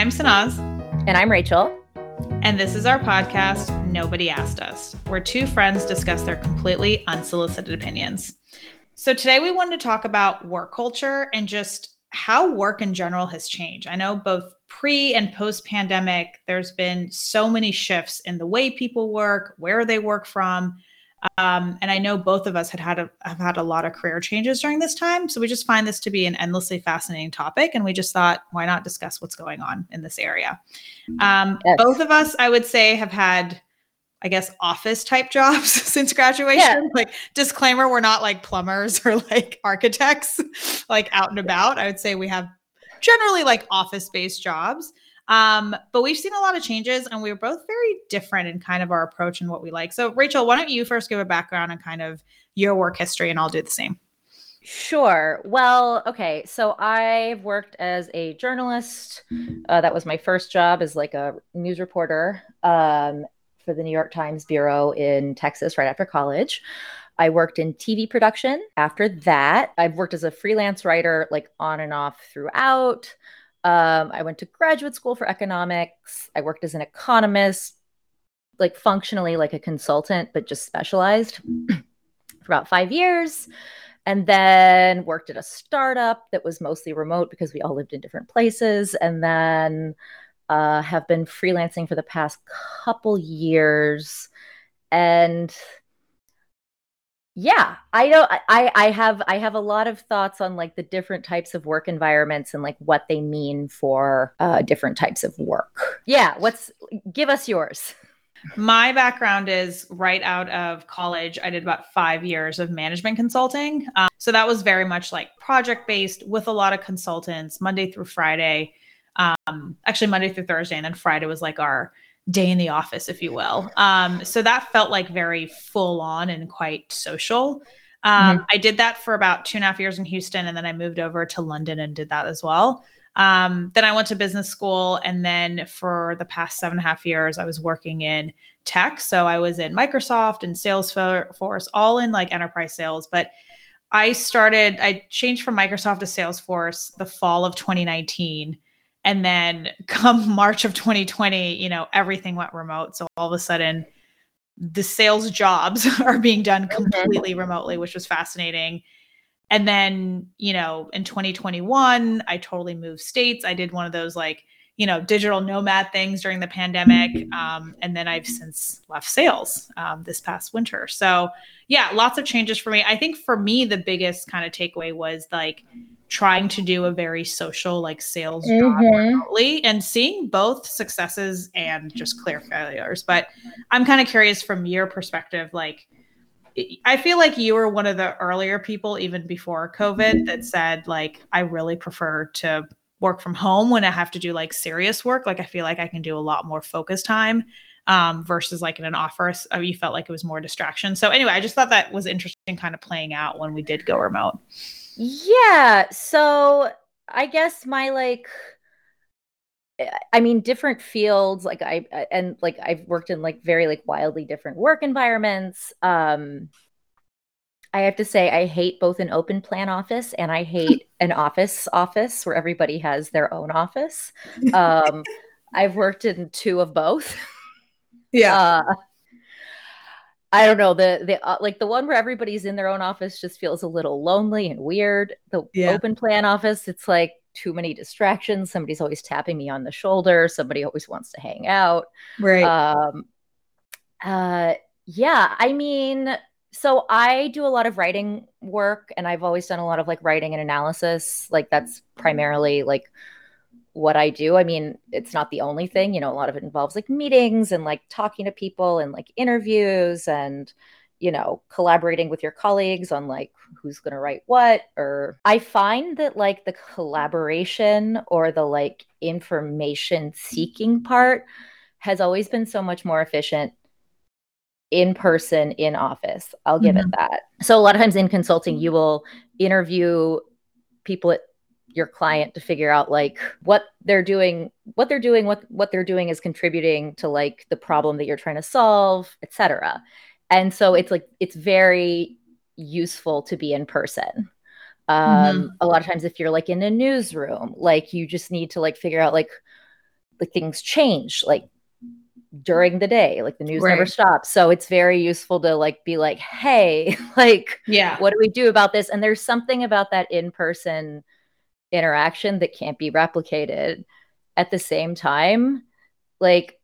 I'm Sanaz. And I'm Rachel. And this is our podcast, Nobody Asked Us, where two friends discuss their completely unsolicited opinions. So today we wanted to talk about work culture and just how work in general has changed. I know both pre and post pandemic, there's been so many shifts in the way people work, where they work from. Um, and I know both of us had had a, have had a lot of career changes during this time. So we just find this to be an endlessly fascinating topic. And we just thought, why not discuss what's going on in this area? Um, yes. Both of us, I would say, have had, I guess, office type jobs since graduation. Yeah. Like, disclaimer, we're not like plumbers or like architects, like out and about. I would say we have generally like office based jobs. Um, but we've seen a lot of changes and we are both very different in kind of our approach and what we like. So, Rachel, why don't you first give a background and kind of your work history and I'll do the same. Sure. Well, okay. So I've worked as a journalist. Uh, that was my first job as like a news reporter um, for the New York Times Bureau in Texas right after college. I worked in TV production after that. I've worked as a freelance writer, like on and off throughout. Um, I went to graduate school for economics. I worked as an economist, like functionally like a consultant, but just specialized for about five years. And then worked at a startup that was mostly remote because we all lived in different places. And then uh, have been freelancing for the past couple years. And yeah i don't i i have i have a lot of thoughts on like the different types of work environments and like what they mean for uh, different types of work. Yeah what's give us yours. My background is right out of college i did about five years of management consulting. Um, so that was very much like project based with a lot of consultants monday through friday. Um, actually monday through thursday and then friday was like our day in the office, if you will. Um, so that felt like very full on and quite social. Um, mm-hmm. I did that for about two and a half years in Houston, and then I moved over to London and did that as well. Um, then I went to business school, and then for the past seven and a half years, I was working in tech. So I was in Microsoft and Salesforce, all in like enterprise sales. But I started, I changed from Microsoft to Salesforce the fall of 2019 and then come March of 2020, you know, everything went remote. So all of a sudden, the sales jobs are being done mm-hmm. completely remotely, which was fascinating. And then, you know, in 2021, I totally moved states. I did one of those like, you know, digital nomad things during the pandemic. Um, and then I've since left sales um, this past winter. So, yeah, lots of changes for me. I think for me, the biggest kind of takeaway was like, trying to do a very social like sales mm-hmm. job remotely and seeing both successes and just clear failures but i'm kind of curious from your perspective like i feel like you were one of the earlier people even before covid that said like i really prefer to work from home when i have to do like serious work like i feel like i can do a lot more focus time um, versus like in an office uh, you felt like it was more distraction so anyway i just thought that was interesting kind of playing out when we did go remote yeah. So I guess my like I mean different fields like I and like I've worked in like very like wildly different work environments. Um I have to say I hate both an open plan office and I hate an office office where everybody has their own office. Um I've worked in two of both. Yeah. Uh, I don't know the the uh, like the one where everybody's in their own office just feels a little lonely and weird. The yeah. open plan office, it's like too many distractions. Somebody's always tapping me on the shoulder. Somebody always wants to hang out. Right. Um. Uh. Yeah. I mean, so I do a lot of writing work, and I've always done a lot of like writing and analysis. Like that's mm-hmm. primarily like what I do. I mean, it's not the only thing, you know, a lot of it involves like meetings and like talking to people and like interviews and, you know, collaborating with your colleagues on like who's going to write what. Or I find that like the collaboration or the like information seeking part has always been so much more efficient in person in office. I'll give mm-hmm. it that. So a lot of times in consulting, you will interview people at your client to figure out like what they're doing what they're doing what what they're doing is contributing to like the problem that you're trying to solve etc and so it's like it's very useful to be in person um mm-hmm. a lot of times if you're like in a newsroom like you just need to like figure out like like things change like during the day like the news Right. never stops so it's very useful to like be like hey like Yeah. what do we do about this and there's something about that in-person interaction that can't be replicated at the same time like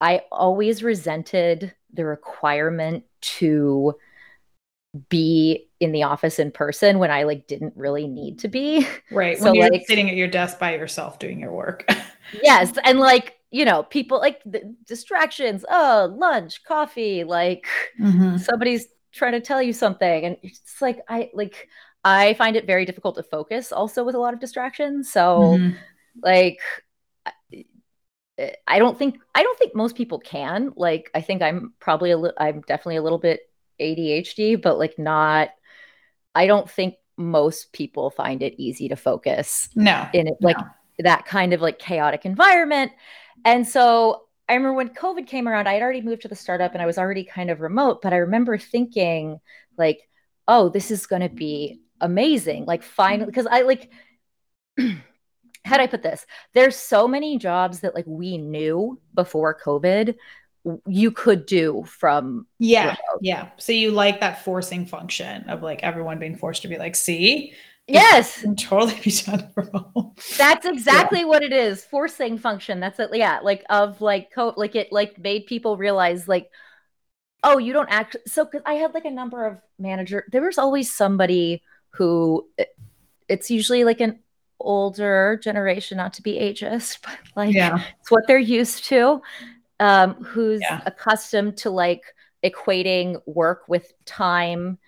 i always resented the requirement to be in the office in person when i like didn't really need to be Right. So, when you're like- sitting at your desk by yourself doing your work. yes and like you know people like the distractions oh lunch coffee like Mhm. somebody's trying to tell you something and it's like i like i find it very difficult to focus also with a lot of distractions so Mhm. like I- i don't think i don't think most people can like i think i'm probably a li- i'm definitely a little bit adhd but like not i don't think most people find it easy to focus No. in it like No. that kind of like chaotic environment and so i remember when covid came around i had already moved to the startup and i was already kind of remote but i remember thinking like oh this is going to be amazing like finally mm-hmm. because i like how do i put this there's so many jobs that like we knew before covid you could do from Yeah. remote. Yeah. So you like that forcing function of like everyone being forced to be like, see, yes totally be done remote. That's exactly what it is. Forcing function. That's it. Yeah, like of like co like it like made people realize like, oh, you don't act so because I had like a number of manager. There was always somebody who it's usually like an older generation, not to be ageist, but like Yeah. it's what they're used to. Um, who's Yeah. accustomed to like equating work with time,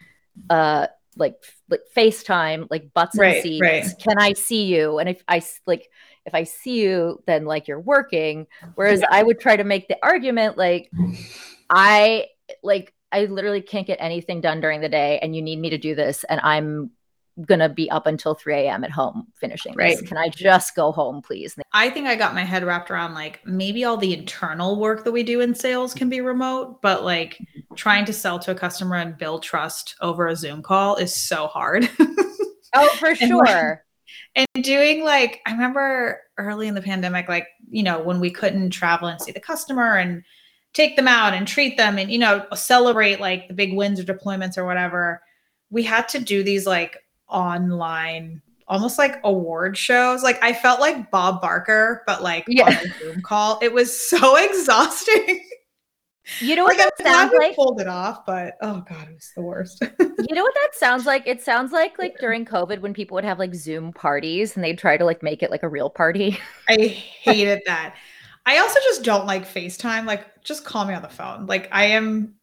uh, like like FaceTime, like butts Right, and seats. right. Can I see you? And if I like, if I see you, then like you're working. Whereas Yeah. I would try to make the argument like, I like I literally can't get anything done during the day, and you need me to do this, and I'm gonna be up until 3 a.m. at home finishing this. Right. Can I just go home, please? I think I got my head wrapped around like maybe all the internal work that we do in sales can be remote, but like trying to sell to a customer and build trust over a Zoom call is so hard. Oh, for And, sure. and doing like I remember early in the pandemic, like, you know, when we couldn't travel and see the customer and take them out and treat them and, you know, celebrate like the big wins or deployments or whatever, we had to do these like online almost like award shows. Like I felt like Bob Barker, but like Yeah. on a Zoom call. It was so exhausting. You know what like that sounds like? pulled it off, but oh god, it was the worst. You know what that sounds like? It sounds like like during COVID when people would have like Zoom parties and they'd try to like make it like a real party. I hated that. I also just don't like FaceTime. Like, just call me on the phone. Like, I am,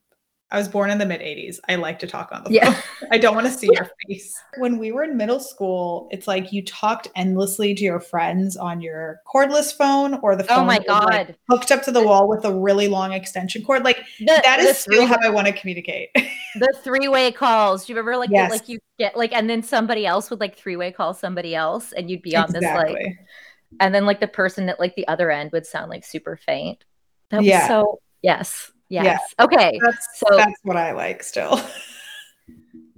I was born in the mid 80s. I like to talk on the Yeah. phone. I don't want to see your face. When we were in middle school, it's like you talked endlessly to your friends on your cordless phone or the oh phone Oh my was, like, god. hooked up to the wall with a really long extension cord. Like, The, that is still how I want to communicate. the three-way calls. Do you remember like the- Yes. like you get like and then somebody else would like three-way call somebody else and you'd be on this like and then like the person at like the other end would sound like super faint. That was Yeah. so yes. Yes. Yeah. Okay. That's, So- that's what I like still.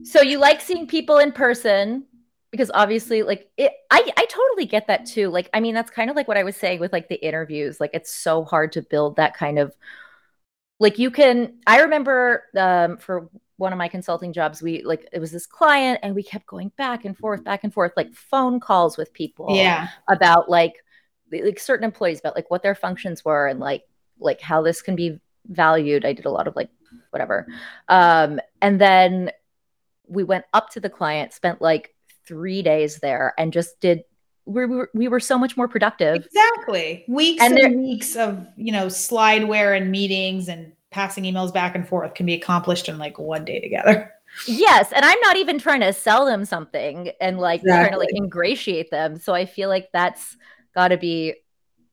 So you like seeing people in person because obviously like it I I totally get that too. Like I mean that's kind of like what I was saying with like the interviews. Like it's so hard to build that kind of like you can I remember um for one of my consulting jobs we like it was this client and we kept going back and forth back and forth like phone calls with people yeah. about like like certain employees about like what their functions were and like like how this can be valued. I did a lot of like whatever. Um and then we went up to the client spent like three days there and just did we were, we were so much more productive. Exactly. Weeks And and, weeks of, you know, slideware and meetings and passing emails back and forth can be accomplished in like one day together. yes and i'm not even trying to sell them something and like trying to like ingratiate them. So i feel like that's got to be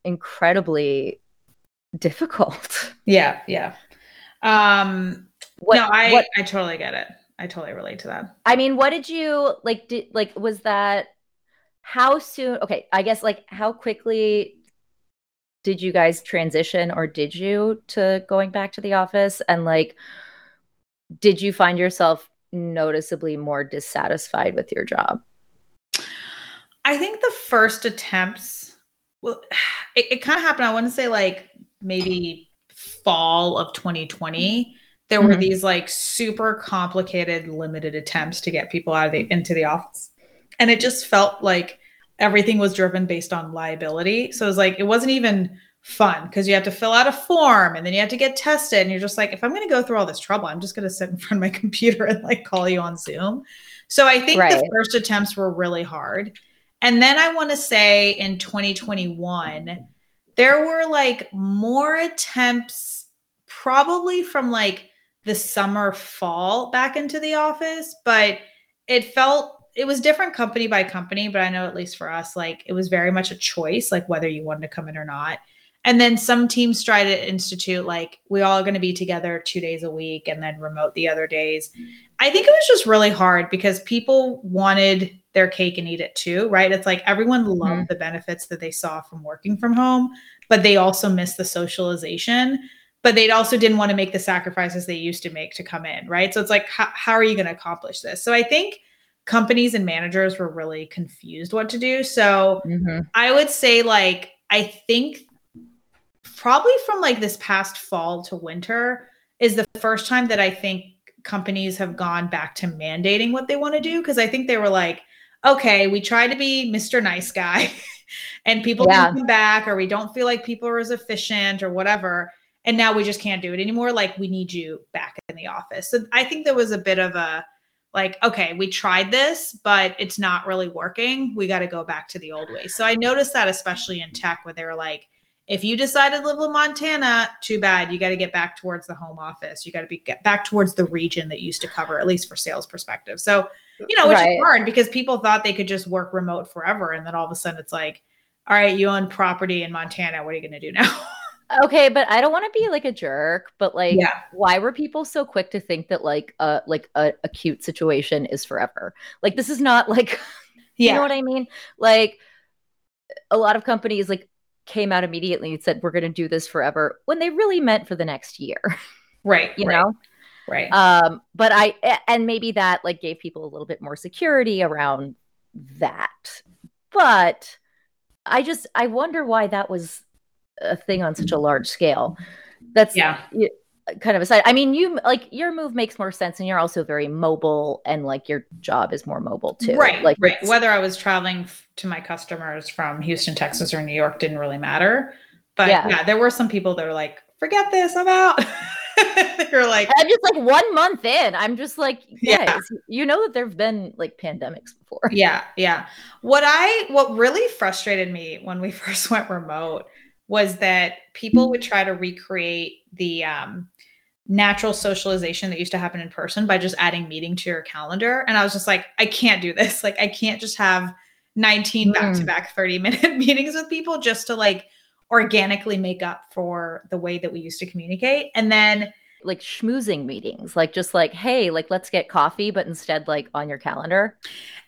incredibly difficult Yeah, yeah. Um what, no, I what I totally get it. I totally relate to that. I mean, what did you like? Did like was that how soon? Okay, I guess like how quickly did you guys transition, or did you to going back to the office? And like, did you find yourself noticeably more dissatisfied with your job? I think the first attempts well, it, it kind of happened. I want to say like maybe fall of 2020. There mm-hmm. were these like super complicated, limited attempts to get people out of the into the office, and it just felt like everything was driven based on liability. So it was like it wasn't even fun because you have to fill out a form and then you have to get tested, and you're just like, if I'm going to go through all this trouble, I'm just going to sit in front of my computer and like call you on Zoom. So I think right. the first attempts were really hard. And then I want to say in 2021, there were like more attempts, probably from like the summer, fall back into the office, but it felt it was different company by company, but I know at least for us, like it was very much a choice, like whether you wanted to come in or not. And then some teams try to institute like we all going to be together two days a week and then remote the other days. I think it was just really hard because people wanted their cake and eat it too, right? It's like everyone loved mm-hmm. the benefits that they saw from working from home, but they also missed the socialization. But they also didn't want to make the sacrifices they used to make to come in, right? So it's like, how, how are you going to accomplish this? So I think companies and managers were really confused what to do. So mm-hmm. I would say, like, I think probably from like this past fall to winter is the first time that I think companies have gone back to mandating what they want to do because I think they were like, okay, we try to be Mr. Nice Guy and people yeah. come back or we don't feel like people are as efficient or whatever. And now we just can't do it anymore. Like we need you back in the office. So I think there was a bit of a like, okay, we tried this, but it's not really working. We got to go back to the old way. So I noticed that especially in tech where they were like, if you decided to live in Montana, too bad. You got to get back towards the home office. You got to be get back towards the region that used to cover, at least for sales perspective. So, you know, which right. is hard because people thought they could just work remote forever. And then all of a sudden it's like, all right, you own property in Montana. What are you going to do now? okay, but I don't want to be like a jerk, but like, yeah. why were people so quick to think that like a like a acute situation is forever? Like, this is not like, yeah. you know what I mean? Like, a lot of companies like came out immediately and said we're going to do this forever when they really meant for the next year right you right, know right. Um but i and maybe that like gave people a little bit more security around that. But i just i wonder why that was a thing on such a large scale. That's yeah. kind of aside i mean you like your move makes more sense and you're also very mobile and like your job is more mobile too. Right like right. whether i was traveling to my customers from houston texas or new york didn't really matter. But yeah, yeah there were some people that were like forget this i'm out you're like i'm just like one month in i'm just like yes, yeah you know that there've been like pandemics before yeah yeah what i what really frustrated me when we first went remote was that people would try to recreate the um, natural socialization that used to happen in person by just adding meeting to your calendar. And I was just like, I can't do this. Like, I can't just have 19 back to back 30 minute meetings with people just to like organically make up for the way that we used to communicate. And then, like schmoozing meetings, like just like, hey, like let's get coffee, but instead, like on your calendar.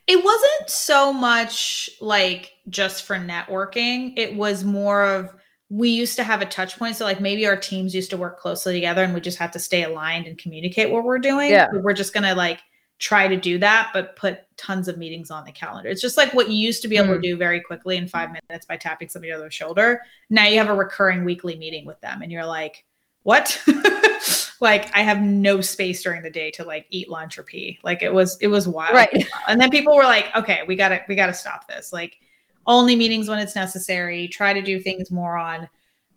It wasn't so much like just for networking, it was more of, we used to have a touch point. So like maybe our teams used to work closely together and we just have to stay aligned and communicate what we're doing. Yeah. We're just gonna like try to do that, but put tons of meetings on the calendar. It's just like what you used to be able mm. to do very quickly in five minutes by tapping somebody on the shoulder. Now you have a recurring weekly meeting with them and you're like, what? like I have no space during the day to like eat lunch or pee. Like it was, it was wild. Right. And then people were like, okay, we gotta, we gotta stop this. Like only meetings when it's necessary, try to do things more on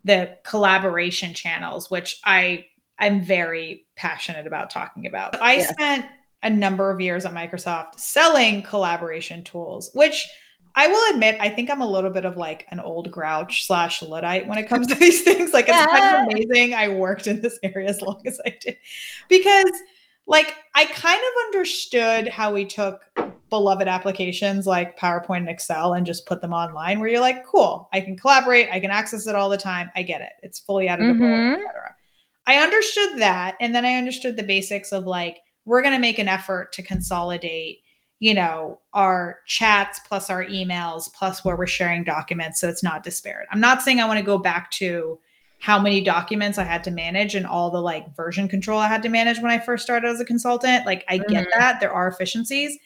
the collaboration channels, which I I'm very passionate about talking about. I yes. spent a number of years at Microsoft selling collaboration tools, which I will admit, I think I'm a little bit of like an old grouch slash Luddite when it comes to these things. Like it's yeah. kind of amazing I worked in this area as long as I did. Because like I kind of understood how we took beloved applications like PowerPoint and Excel and just put them online where you're like, cool, I can collaborate, I can access it all the time. I get it. It's fully editable, mm-hmm. etc. I understood that. And then I understood the basics of like, we're going to make an effort to consolidate, you know, our chats plus our emails plus where we're sharing documents so it's not disparate. I'm not saying I want to go back to how many documents I had to manage and all the like version control I had to manage when I first started as a consultant. Like I mm-hmm. get that there are efficiencies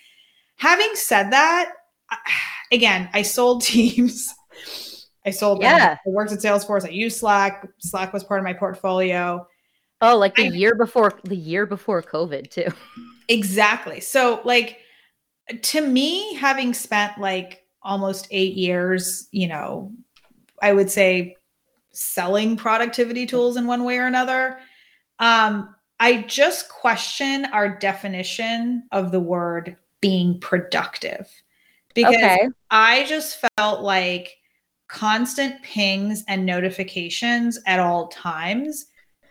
having said that, again, I sold teams. I sold them. Yeah. I worked at Salesforce. I used Slack. Slack was part of my portfolio. Oh, like the I- year before the year before COVID too. Exactly. So, like, to me, having spent like almost eight years, you know, I would say selling productivity tools in one way or another, um, I just question our definition of the word being productive because Okay. I just felt like constant pings and notifications at all times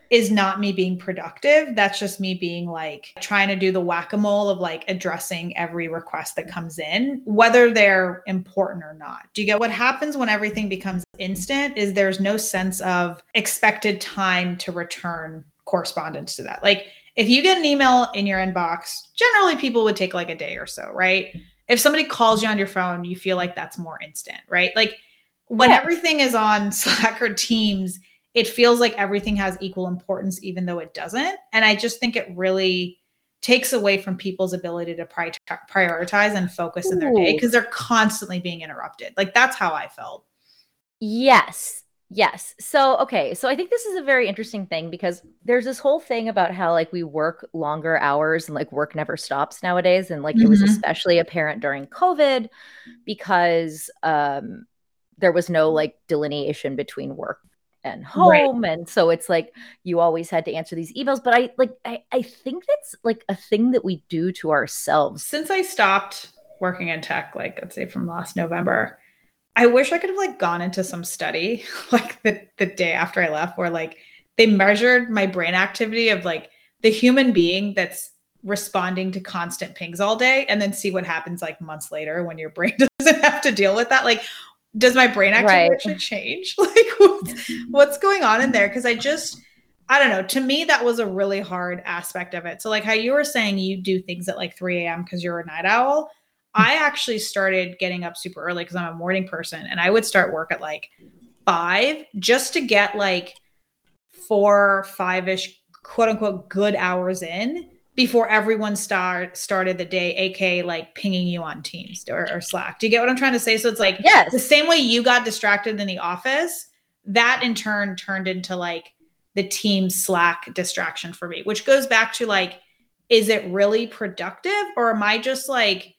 is not me being productive. That's just me being like trying to do the whack a mole of like addressing every request that comes in, whether they're important or not. Do you get what happens when everything becomes instant? Is there's no sense of expected time to return correspondence to that. Like if you get an email in your inbox, generally people would take like a day or so, right? If somebody calls you on your phone, you feel like that's more instant, right? Like when Yeah. everything is on Slack or Teams, it feels like everything has equal importance, even though it doesn't. And I just think it really takes away from people's ability to pri- prioritize and focus in their day because they're constantly being interrupted. Like that's how I felt. Yes. Yes. So, okay. So I think this is a very interesting thing because there's this whole thing about how like we work longer hours and like work never stops nowadays. And like it was Mhm. especially apparent during COVID because um there was no like delineation between work and Right. home. And so it's like you always had to answer these emails. But I like I, I think that's like a thing that we do to ourselves. Since I stopped working in tech, like let's say from last November, I wish I could have like gone into some study like the, the day after I left where like they measured my brain activity of like the human being that's responding to constant pings all day and then see what happens like months later when your brain doesn't have to deal with that. Like, does my brain activity Right. actually change? Like what's, what's going on in there? Cause I just I don't know. To me, that was a really hard aspect of it. So, like how you were saying you do things at like 3 a.m. because you're a night owl. I actually started getting up super early because I'm a morning person and I would start work at like five just to get like four, five ish, quote unquote, good hours in before everyone start started the day, aka like pinging you on Teams or, or Slack. Do you get what I'm trying to say? So it's like Yes. the same way you got distracted in the office, that in turn turned into like the team Slack distraction for me, which goes back to like, is it really productive or am I just like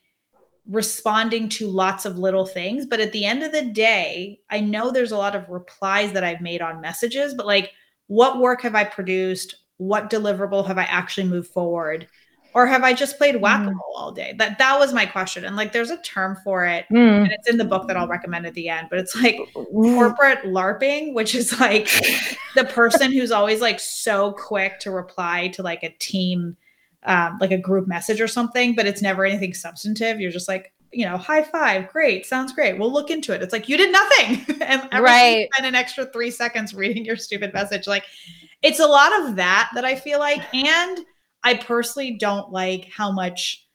responding to lots of little things? But at the end of the day, I know there's a lot of replies that I've made on messages, but like, what work have I produced? What deliverable have I actually moved forward? Or have I just played whack-a-mole all day? That that was my question. And like there's a term for it Mm. and it's in the book that I'll recommend at the end, but it's like corporate LARPing, which is like the person who's always like so quick to reply to like a team, um, like a group message or something, but it's never anything substantive. You're just like, you know, high five, great, sounds great. We'll look into it. It's like you did nothing, and Right. spent an extra three seconds reading your stupid message. Like, it's a lot of that that I feel like, and I personally don't like how much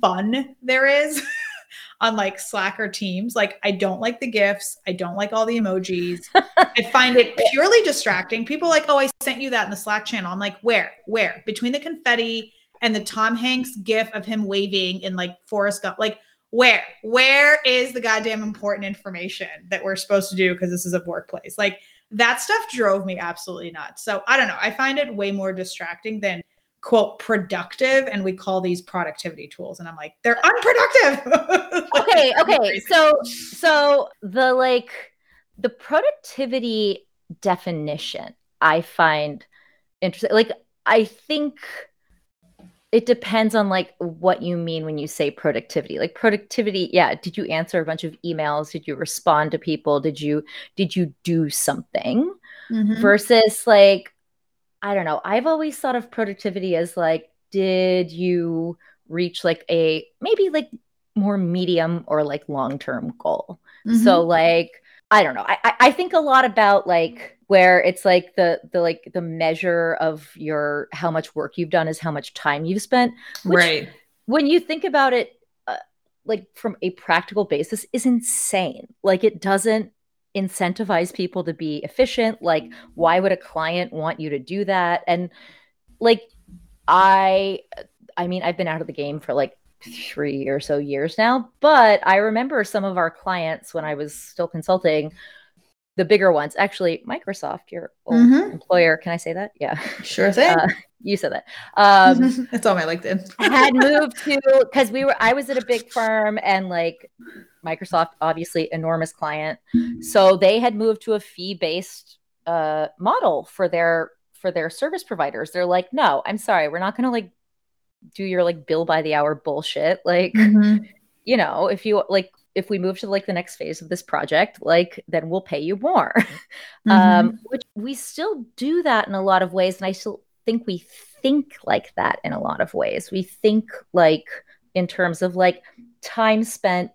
fun there is on like Slack or Teams. Like, I don't like the GIFs. I don't like all the emojis. I find it purely distracting. People are like, oh, I sent you that in the Slack channel. I'm like, where? Where? Between the confetti and the Tom Hanks GIF of him waving in like Forrest Gump. Like, where? Where is the goddamn important information that we're supposed to do because this is a workplace? Like, that stuff drove me absolutely nuts. So I don't know. I find it way more distracting than quote productive and we call these productivity tools and i'm like they're unproductive Like, okay okay so so the like the productivity definition i find interesting like i think it depends on like what you mean when you say productivity. Like productivity yeah did you answer a bunch of emails? Did you respond to people? Did you did you do something? Mhm. versus like i don't know i've always thought of productivity as like did you reach like a maybe like more medium or like long term goal? So like i don't know I i think a lot about like where it's like the the like the measure of your how much work you've done is how much time you've spent which- right. when you think about it uh, like from a practical basis is insane. Like it doesn't incentivize people to be efficient. Like why would a client want you to do that? And like i i mean i've been out of the game for like three or so years now but i remember some of our clients when i was still consulting the bigger ones. Actually, Microsoft, your old mm-hmm. employer, can I say that? Yeah, sure thing. Uh, you said that. Um, it's on my LinkedIn. had moved to because we were. I was at a big firm, and like Microsoft, obviously enormous client, so they had moved to a fee based uh, model for their for their service providers. They're like, no, I'm sorry, we're not going to like do your like bill by the hour bullshit. Like, mm-hmm. you know, if you like if we move to like the next phase of this project, like then we'll pay you more. Mm-hmm. Um, which we still do that in a lot of ways. And I still think we think like that in a lot of ways. We think like in terms of like time spent,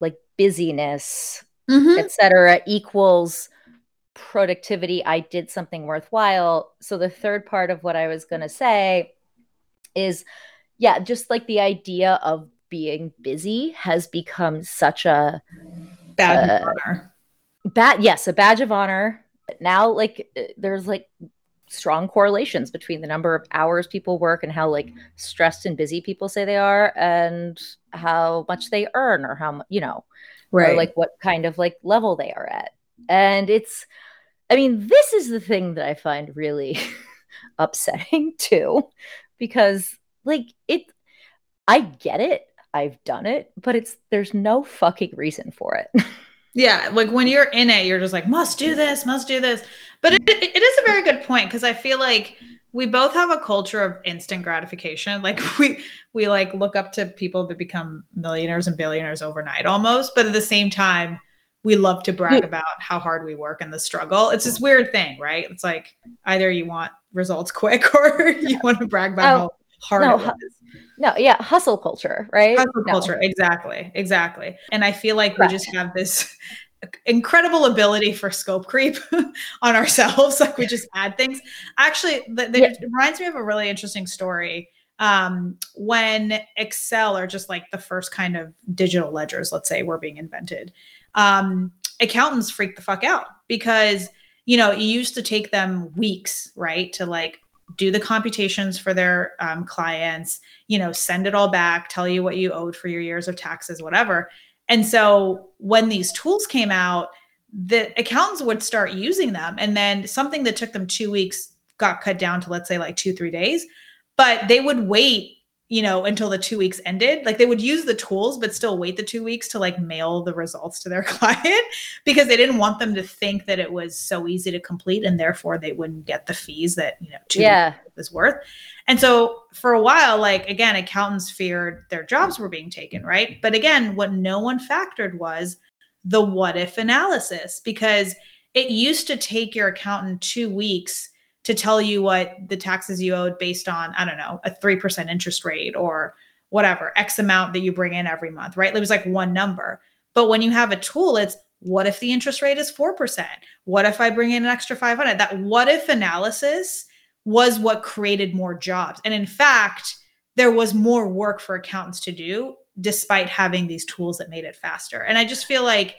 like busyness, mm-hmm. etc., equals productivity. I did something worthwhile. So the third part of what I was going to say is, yeah, just like the idea of being busy has become such a badge uh, of honor. Bad, yes, a badge of honor. But Now, like, uh, there's like strong correlations between the number of hours people work and how like stressed and busy people say they are and how much they earn or how you know right or, like what kind of like level they are at and it's i mean this is the thing that i find really upsetting too because like it i get it I've done it, but it's there's no fucking reason for it. yeah, like when you're in it, you're just like must do this, must do this. But it, it is a very good point because I feel like we both have a culture of instant gratification. Like we we like look up to people that become millionaires and billionaires overnight almost, but at the same time we love to brag about how hard we work and the struggle. It's this weird thing, right? It's like either you want results quick or you want to brag about oh, hard no. No, yeah, hustle culture, right? Hustle no. culture, exactly, exactly. And I feel like right. we just have this incredible ability for scope creep on ourselves. Like we just add things. Actually, that yeah. reminds me of a really interesting story. Um, when Excel or just like the first kind of digital ledgers, let's say, were being invented, um, accountants freaked the fuck out because you know it used to take them weeks, right, to like do the computations for their um, clients you know send it all back tell you what you owed for your years of taxes whatever. And so when these tools came out the accountants would start using them. And then something that took them two weeks got cut down to let's say like two three days. But they would wait you know, until the two weeks ended. Like they would use the tools, but still wait the two weeks to like mail the results to their client because they didn't want them to think that it was so easy to complete and therefore they wouldn't get the fees that, you know, two yeah. was worth. And so for a while, like again, accountants feared their jobs were being taken, right? But again, what no one factored was the what if analysis because it used to take your accountant two weeks to tell you what the taxes you owed based on, I don't know, a 3% interest rate or whatever, X amount that you bring in every month, right? It was like one number. But when you have a tool, it's what if the interest rate is 4%? What if I bring in an extra 500? That what if analysis was what created more jobs. And in fact, there was more work for accountants to do despite having these tools that made it faster. And I just feel like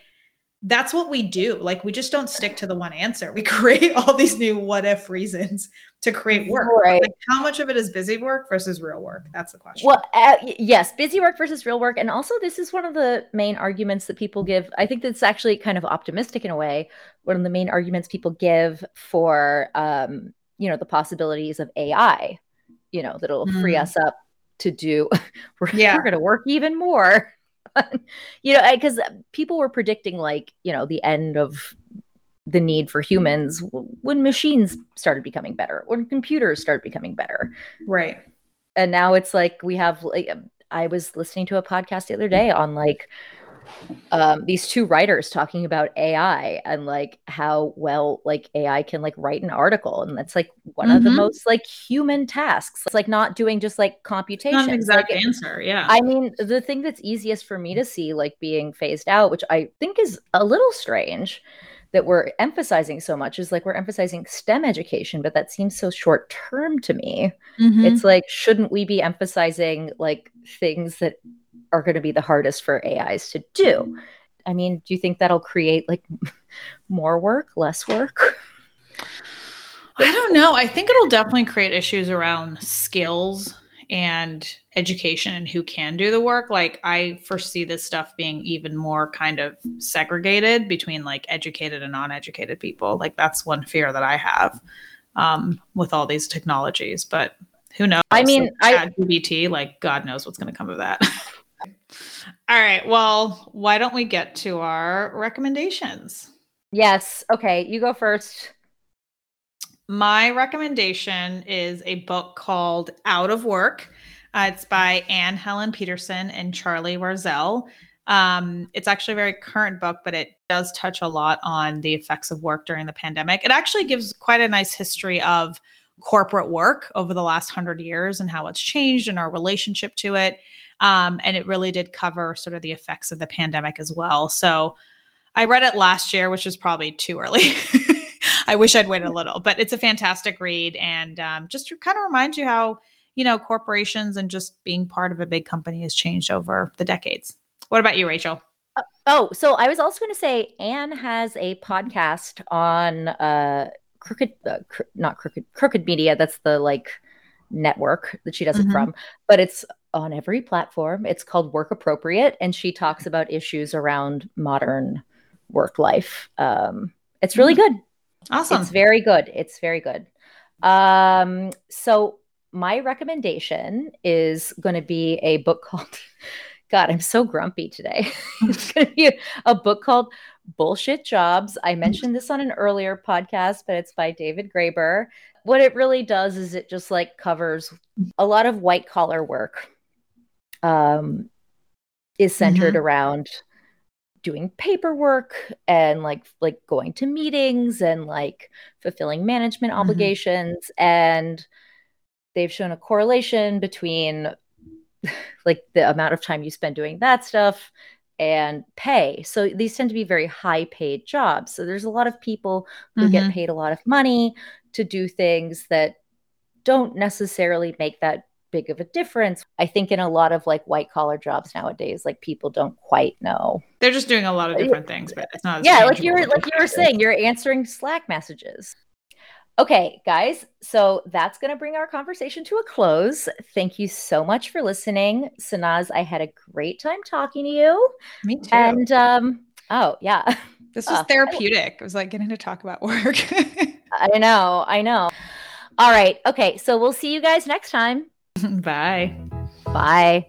that's what we do. Like we just don't stick to the one answer. We create all these new what if reasons to create work. Right. Like how much of it is busy work versus real work? That's the question. Well, uh, yes, busy work versus real work. And also, this is one of the main arguments that people give. I think that's actually kind of optimistic in a way. One of the main arguments people give for, um, you know, the possibilities of AI, you know, that'll mm. free us up to do, we're, yeah. we're going to work even more you know, because people were predicting like, you know, the end of the need for humans when machines started becoming better, when computers started becoming better. Right. And now it's like we have like I was listening to a podcast the other day on like um, these two writers talking about AI and like how well like AI can like write an article, and that's like one mm-hmm. of the mm-hmm. most like human tasks. It's like not doing just like computation. Not an exact like, answer, yeah. I mean, the thing that's easiest for me to see like being phased out, which I think is a little strange that we're emphasizing so much is like we're emphasizing STEM education, but that seems so short term to me. Mm-hmm. It's like, shouldn't we be emphasizing like things that are going to be the hardest for AIs to do. I mean, do you think that'll create like more work, less work? I don't know. I think it'll definitely create issues around skills and education and who can do the work, like I foresee this stuff being even more kind of segregated between like educated and non-educated people. Like that's one fear that I have um, with all these technologies. But who knows? I mean, like, I GPT, like God knows what's going to come of that. all right. Well, why don't we get to our recommendations? yes. Okay, you go first. My recommendation is a book called Out of Work. Uh, it's by Anne Helen Peterson and Charlie Warzel. Um, it's actually a very current book, but it does touch a lot on the effects of work during the pandemic. It actually gives quite a nice history of corporate work over the last hundred years and how it's changed and our relationship to it. Um, and it really did cover sort of the effects of the pandemic as well. So I read it last year, which was probably too early. I wish I'd waited a little, but it's a fantastic read and um, just to kind of remind you how you know corporations and just being part of a big company has changed over the decades. What about you, Rachel? Uh, oh, so I was also going to say Anne has a podcast on uh crooked uh, cr- not crooked crooked media that's the like network that she does Mhm. it from but it's on every platform it's called work appropriate and she talks about issues around modern work life um it's really good Awesome. it's very good. It's very good. Um, so my recommendation is going to be a book called God, I'm so grumpy today. it's going to be a, a book called Bullshit Jobs. I mentioned this on an earlier podcast, but it's by David Graeber. What it really does is it just like covers a lot of white collar work. Um, is centered around doing paperwork and like like going to meetings and like fulfilling management Mhm. obligations and they've shown a correlation between like the amount of time you spend doing that stuff and pay so these tend to be very high paid jobs so there's a lot of people who get Mhm. paid a lot of money to do things that don't necessarily make that big of a difference. I think in a lot of like white collar jobs nowadays like people don't quite know. They're just doing a lot of different things, but it's not. As yeah like you were like you were saying you're answering slack messages. Okay guys so that's going to bring our conversation to a close. Thank you so much for listening. Sanaz i had a great time talking to you. Me too. and um oh yeah. This was uh, therapeutic. It was like getting to talk about work. i know i know. All right okay so we'll see you guys next time Bye. bye